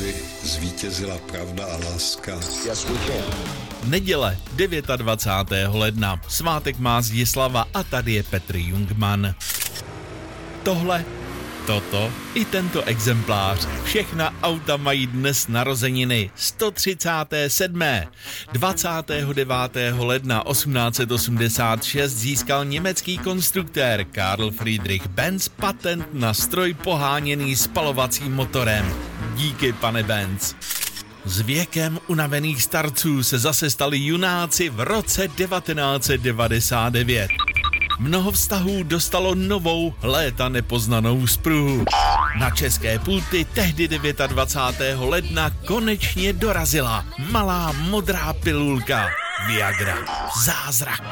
aby zvítězila pravda a láska. Neděle 29. ledna. Svátek má Zdislava a tady je Petr Jungman. Tohle Toto i tento exemplář. Všechna auta mají dnes narozeniny 137. 29. ledna 1886 získal německý konstruktér Karl Friedrich Benz patent na stroj poháněný spalovacím motorem. Díky, pane Benz. S věkem unavených starců se zase stali junáci v roce 1999. Mnoho vztahů dostalo novou léta nepoznanou spruhu. Na české pulty tehdy 29. ledna konečně dorazila malá modrá pilulka Viagra. Zázrak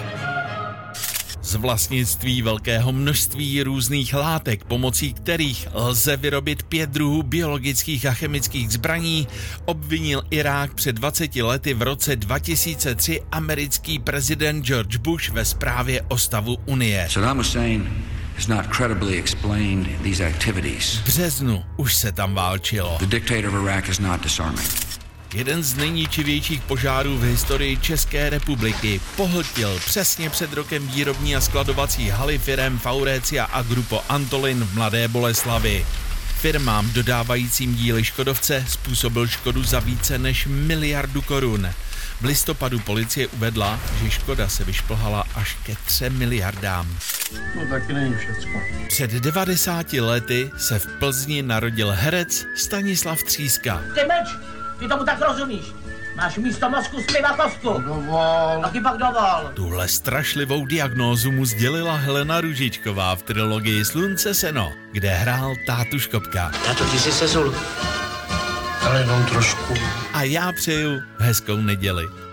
z vlastnictví velkého množství různých látek, pomocí kterých lze vyrobit pět druhů biologických a chemických zbraní, obvinil Irák před 20 lety v roce 2003 americký prezident George Bush ve zprávě o stavu Unie. Saddam Hussein has not credibly explained these activities. V březnu už se tam válčilo. The dictator of Iraq is not disarming. Jeden z nejničivějších požárů v historii České republiky pohltil přesně před rokem výrobní a skladovací haly firem Faurecia a Grupo Antolin v Mladé Boleslavi. Firmám dodávajícím díly Škodovce způsobil škodu za více než miliardu korun. V listopadu policie uvedla, že škoda se vyšplhala až ke 3 miliardám. No taky není všecko. Před 90 lety se v Plzni narodil herec Stanislav Tříska. Ty meč, ty tomu tak rozumíš. Máš místo mozku spliva kostku. Dovol. Taky pak dovol. Tuhle strašlivou diagnózu mu sdělila Helena Ružičková v trilogii Slunce seno, kde hrál tátu Škopka. Já to ty si sezul. Ale jenom trošku. A já přeju hezkou neděli.